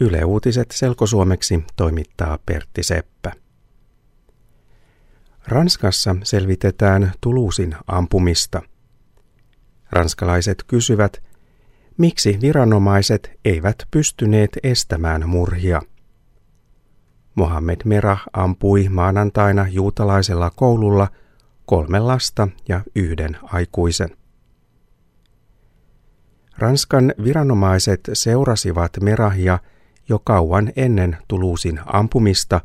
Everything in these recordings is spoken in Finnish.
Yle Uutiset selkosuomeksi toimittaa Pertti Seppä. Ranskassa selvitetään Tuluusin ampumista. Ranskalaiset kysyvät, miksi viranomaiset eivät pystyneet estämään murhia. Mohammed Merah ampui maanantaina juutalaisella koululla kolme lasta ja yhden aikuisen. Ranskan viranomaiset seurasivat Merahia jo kauan ennen Tuluusin ampumista,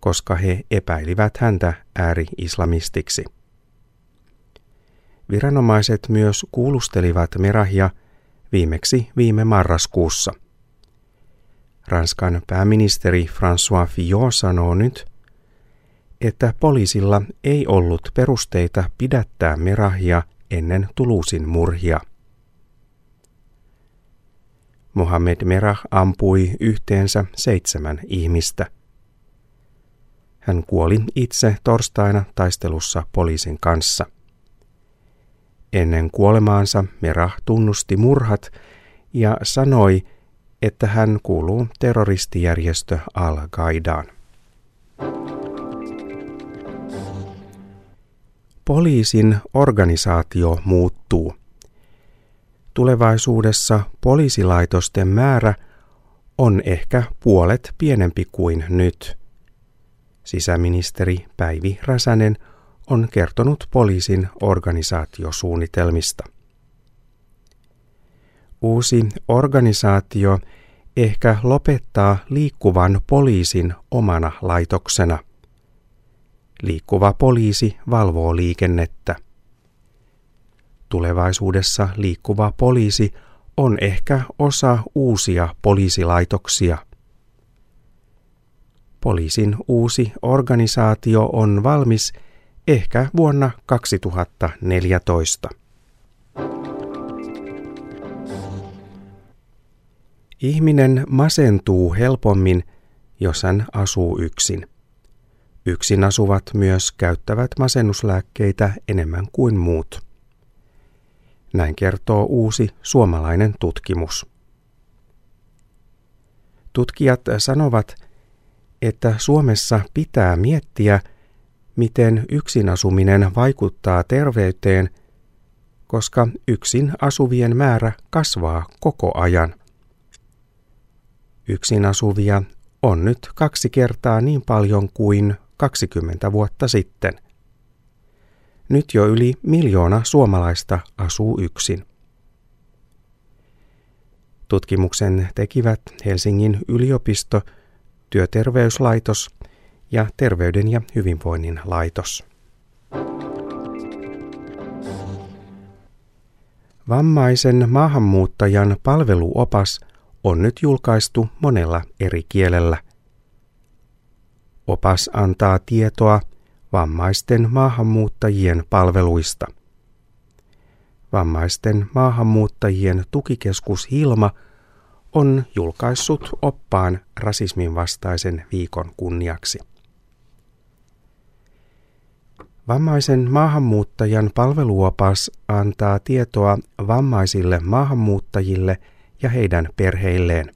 koska he epäilivät häntä ääri-islamistiksi. Viranomaiset myös kuulustelivat Merahia viimeksi viime marraskuussa. Ranskan pääministeri François Fillon sanoo nyt, että poliisilla ei ollut perusteita pidättää Merahia ennen Tuluusin murhia. Mohamed Merah ampui yhteensä seitsemän ihmistä. Hän kuoli itse torstaina taistelussa poliisin kanssa. Ennen kuolemaansa Merah tunnusti murhat ja sanoi, että hän kuuluu terroristijärjestö Al-Qaidaan. Poliisin organisaatio muuttuu. Tulevaisuudessa poliisilaitosten määrä on ehkä puolet pienempi kuin nyt. Sisäministeri Päivi Räsänen on kertonut poliisin organisaatiosuunnitelmista. Uusi organisaatio ehkä lopettaa liikkuvan poliisin omana laitoksena. Liikkuva poliisi valvoo liikennettä. Tulevaisuudessa liikkuva poliisi on ehkä osa uusia poliisilaitoksia. Poliisin uusi organisaatio on valmis ehkä vuonna 2014. Ihminen masentuu helpommin, jos hän asuu yksin. Yksin asuvat myös käyttävät masennuslääkkeitä enemmän kuin muut. Näin kertoo uusi suomalainen tutkimus. Tutkijat sanovat, että Suomessa pitää miettiä, miten yksin asuminen vaikuttaa terveyteen, koska yksin asuvien määrä kasvaa koko ajan. Yksin asuvia on nyt kaksi kertaa niin paljon kuin 20 vuotta sitten – nyt jo yli miljoona suomalaista asuu yksin. Tutkimuksen tekivät Helsingin yliopisto, työterveyslaitos ja Terveyden ja hyvinvoinnin laitos. Vammaisen maahanmuuttajan palveluopas on nyt julkaistu monella eri kielellä. Opas antaa tietoa vammaisten maahanmuuttajien palveluista. Vammaisten maahanmuuttajien tukikeskus Hilma on julkaissut oppaan rasismin vastaisen viikon kunniaksi. Vammaisen maahanmuuttajan palveluopas antaa tietoa vammaisille maahanmuuttajille ja heidän perheilleen.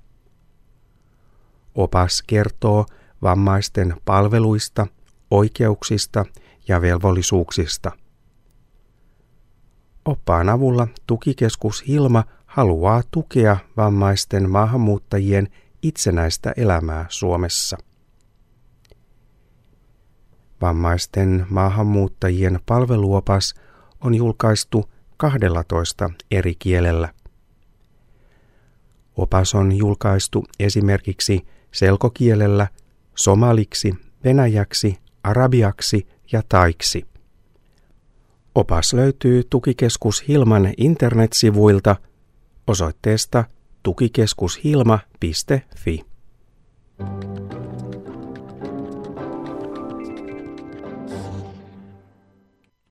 Opas kertoo vammaisten palveluista oikeuksista ja velvollisuuksista. Oppaan avulla tukikeskus Hilma haluaa tukea vammaisten maahanmuuttajien itsenäistä elämää Suomessa. Vammaisten maahanmuuttajien palveluopas on julkaistu 12 eri kielellä. Opas on julkaistu esimerkiksi selkokielellä, somaliksi, venäjäksi, arabiaksi ja taiksi. Opas löytyy Tukikeskus Hilman internetsivuilta osoitteesta tukikeskushilma.fi. thank you